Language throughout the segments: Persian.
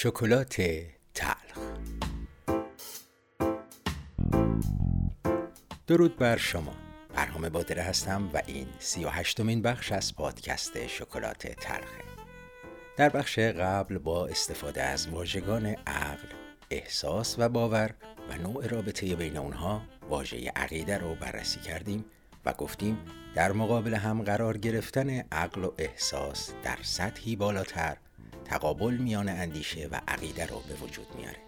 شکلات تلخ. درود بر شما. برهام بادره هستم و این سی و هشتمین بخش از پادکست شکلات تلخه در بخش قبل با استفاده از واژگان عقل، احساس و باور و نوع رابطه بین اونها واژه عقیده رو بررسی کردیم و گفتیم در مقابل هم قرار گرفتن عقل و احساس در سطحی بالاتر تقابل میان اندیشه و عقیده رو به وجود میاره.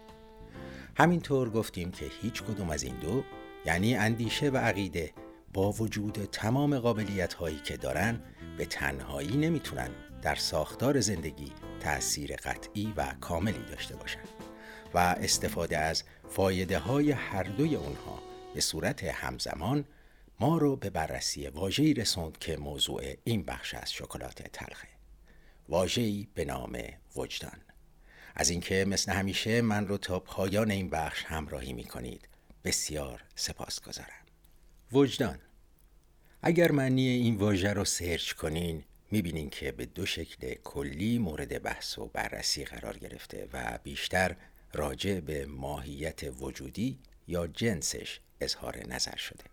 همینطور گفتیم که هیچ کدوم از این دو یعنی اندیشه و عقیده با وجود تمام قابلیت هایی که دارن به تنهایی نمی‌تونن در ساختار زندگی تأثیر قطعی و کاملی داشته باشند و استفاده از فایده های هر دوی اونها به صورت همزمان ما رو به بررسی واژه‌ای رسوند که موضوع این بخش از شکلات تلخه. واژه‌ای به نام وجدان. از اینکه مثل همیشه من رو تا پایان این بخش همراهی می کنید بسیار سپاس گذارم. وجدان اگر معنی این واژه رو سرچ کنین می‌بینین که به دو شکل کلی مورد بحث و بررسی قرار گرفته و بیشتر راجع به ماهیت وجودی یا جنسش اظهار نظر شده.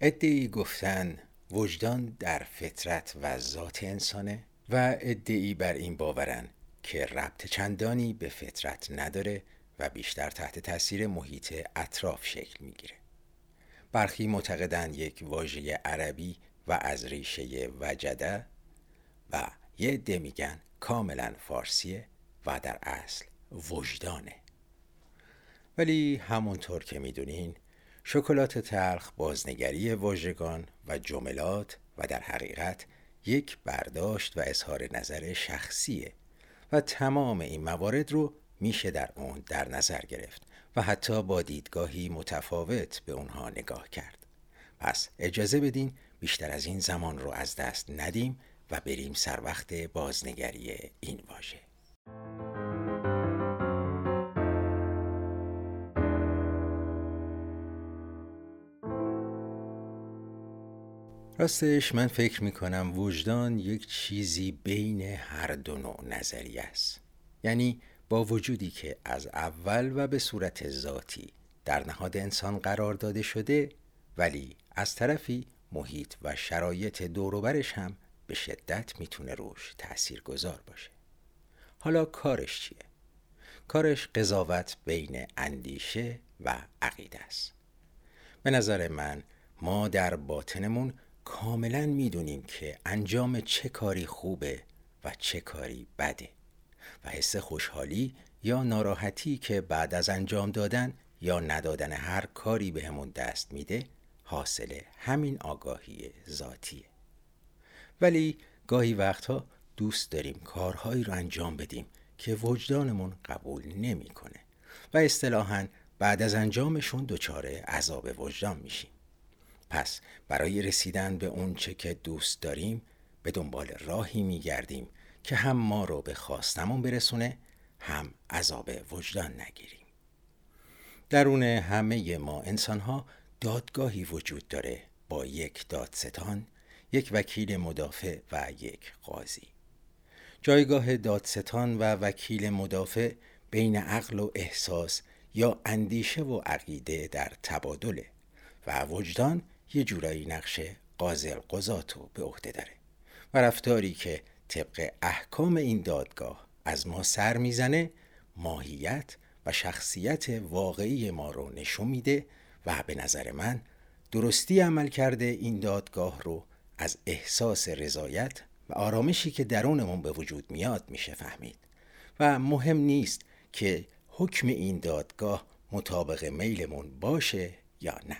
ادعی گفتن وجدان در فطرت و ذات انسانه. و ادعی بر این باورن که ربط چندانی به فطرت نداره و بیشتر تحت تاثیر محیط اطراف شکل می‌گیره. برخی معتقدند یک واژه عربی و از ریشه وجده و یه عده میگن کاملا فارسیه و در اصل وجدانه. ولی همونطور که می‌دونین شکلات تلخ بازنگری واژگان و جملات و در حقیقت یک برداشت و اظهار نظر شخصیه و تمام این موارد رو میشه در اون در نظر گرفت و حتی با دیدگاهی متفاوت به اونها نگاه کرد. پس اجازه بدین بیشتر از این زمان رو از دست ندیم و بریم سر وقت بازنگری این واژه. راستش من فکر می‌کنم وجدان یک چیزی بین هر دو نوع نظریه است. یعنی با وجودی که از اول و به صورت ذاتی در نهاد انسان قرار داده شده ولی از طرفی محیط و شرایط دوروبرش هم به شدت می‌تونه روش تأثیر گذار باشه. حالا کارش چیه؟ کارش قضاوت بین اندیشه و عقیده است. به نظر من ما در باطنمون کاملا می‌دونیم که انجام چه کاری خوبه و چه کاری بده و حس خوشحالی یا ناراحتی که بعد از انجام دادن یا ندادن هر کاری بهمون به دست میده حاصل همین آگاهی ذاتیه. ولی گاهی وقتها دوست داریم کارهایی رو انجام بدیم که وجدانمون قبول نمی‌کنه و اصطلاحا بعد از انجامشون دچار عذاب وجدان میشیم. پس برای رسیدن به اون چه که دوست داریم به دنبال راهی میگردیم که هم ما رو به خواستمون برسونه هم عذاب وجدان نگیریم. درون همه ما انسان ها دادگاهی وجود داره با یک دادستان یک وکیل مدافع و یک قاضی. جایگاه دادستان و وکیل مدافع بین عقل و احساس یا اندیشه و عقیده در تبادله و وجدان یه جورایی نقش قاضی القضاتو به عهده داره و رفتاری که طبق احکام این دادگاه از ما سر می‌زنه ماهیت و شخصیت واقعی ما رو نشون میده و به نظر من درستی عمل کرده این دادگاه رو از احساس رضایت و آرامشی که درونمون به وجود میاد میشه فهمید. و مهم نیست که حکم این دادگاه مطابق میلمون باشه یا نه.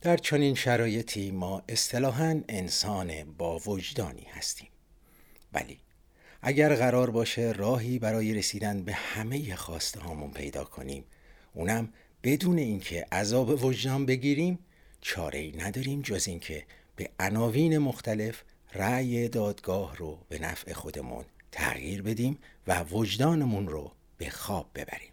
در چنین شرایطی ما اصطلاحا انسان با وجدانی هستیم. ولی اگر قرار باشه راهی برای رسیدن به همه خواسته هامون پیدا کنیم اونم بدون اینکه عذاب وجدان بگیریم چاره ای نداریم جز اینکه به عناوین مختلف رأی دادگاه رو به نفع خودمون تغییر بدیم و وجدانمون رو به خواب ببریم.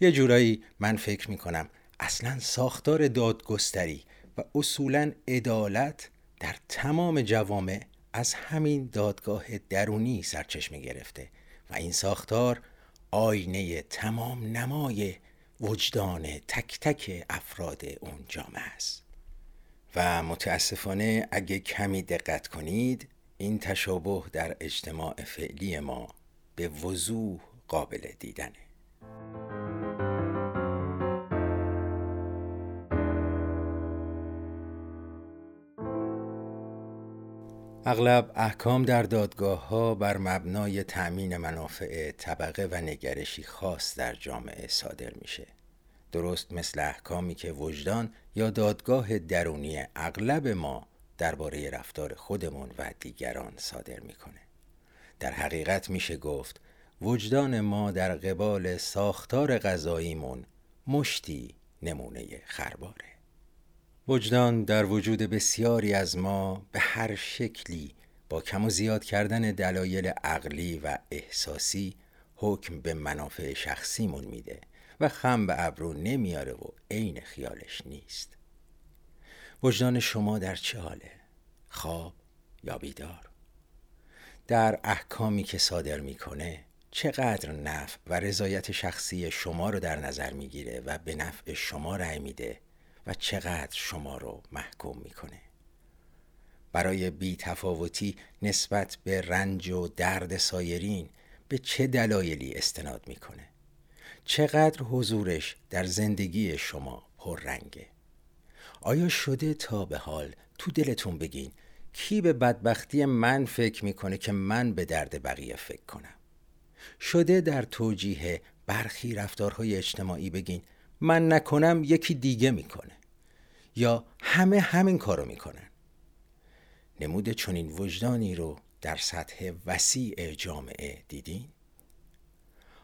یه جورایی من فکر می‌کنم اصلا ساختار دادگستری و اصولا عدالت در تمام جوامع از همین دادگاه درونی سرچشمه گرفته و این ساختار آینه تمام نمای وجدان تک تک افراد اون جامعه است. و متاسفانه اگه کمی دقت کنید این تشابه در اجتماع فعلی ما به وضوح قابل دیدنه. اغلب احکام در دادگاه ها بر مبنای تأمین منافع طبقه و نگرشی خاص در جامعه صادر میشه. درست مثل احکامی که وجدان یا دادگاه درونی اغلب ما درباره رفتار خودمون و دیگران صادر می‌کنه. در حقیقت میشه گفت وجدان ما در قبال ساختار غذاییمون مشتی نمونه خرباره. وجدان در وجود بسیاری از ما به هر شکلی با کم و زیاد کردن دلایل عقلی و احساسی حکم به منافع شخصیمون میده و خم به ابرو نمیاره و عین خیالش نیست وجدان شما در چه حاله؟ خواب یا بیدار؟ در احکامی که صادر می‌کنه چقدر نفع و رضایت شخصی شما رو در نظر می‌گیره و به نفع شما رأی میده چقدر شما رو محکوم می‌کنه. برای بی تفاوتی نسبت به رنج و درد سایرین به چه دلایلی استناد می‌کنه؟ چقدر حضورش در زندگی شما پررنگه؟ آیا شده تا به حال تو دلتون بگین کی به بدبختی من فکر می‌کنه که من به درد بقیه فکر کنم؟ شده در توجیه برخی رفتارهای اجتماعی بگین من نکنم یکی دیگه می‌کنه. یا همه همین کارو می‌کنن نمود چنین وجدانی رو در سطح وسیع جامعه دیدین؟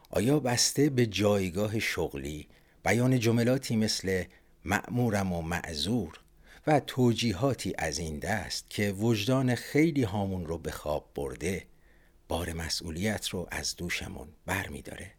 آیا بسته به جایگاه شغلی بیان جملاتی مثل مأمورم و معذور و توجیهاتی از این دست که وجدان خیلی هامون رو به خواب برده بار مسئولیت رو از دوشمون بر می داره؟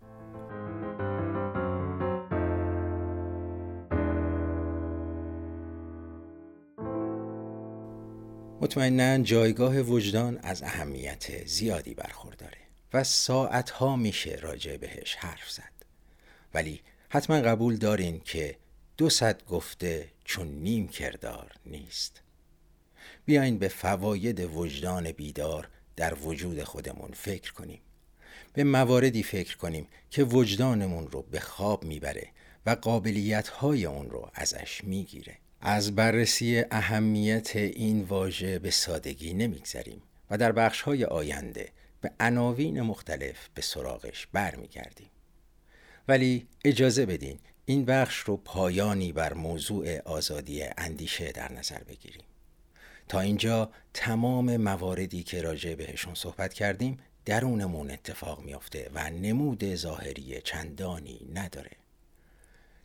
مطمئنا جایگاه وجدان از اهمیت زیادی برخورداره و ساعتها میشه راجع بهش حرف زد. ولی حتما قبول دارین که دو صد گفته چون نیم کردار نیست. بیاین به فواید وجدان بیدار در وجود خودمون فکر کنیم. به مواردی فکر کنیم که وجدانمون رو به خواب می‌بره و قابلیت های اون رو ازش می‌گیره. از بررسی اهمیت این واژه به سادگی نمیگذریم و در بخش های آینده به عناوین مختلف به سراغش برمیگردیم. ولی اجازه بدین این بخش رو پایانی بر موضوع آزادی اندیشه در نظر بگیریم. تا اینجا تمام مواردی که راجع بهشون صحبت کردیم درونمون اتفاق میافته و نمود ظاهری چندانی نداره.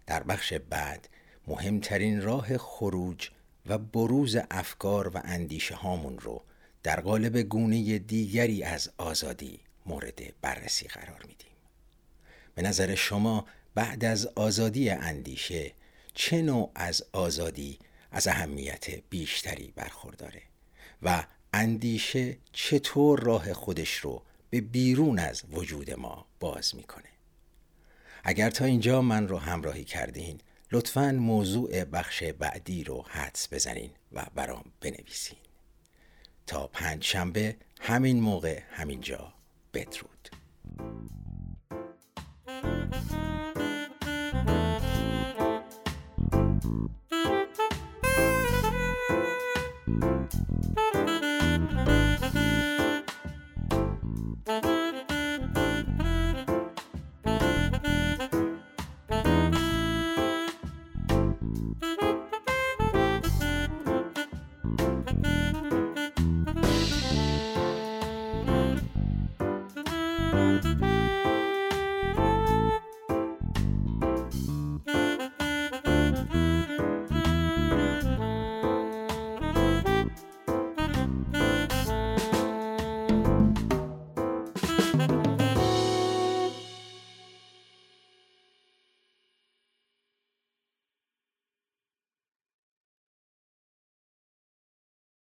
در بخش بعد مهمترین راه خروج و بروز افکار و اندیشه هامون رو در قالب گونه دیگری از آزادی مورد بررسی قرار میدیم. به نظر شما بعد از آزادی اندیشه چه نوع از آزادی از اهمیت بیشتری برخورداره و اندیشه چطور راه خودش رو به بیرون از وجود ما باز می‌کنه؟ اگر تا اینجا من رو همراهی کردین لطفا موضوع بخش بعدی رو حدس بزنین و برام بنویسین. تا پنج شنبه همین موقع همینجا. بدرود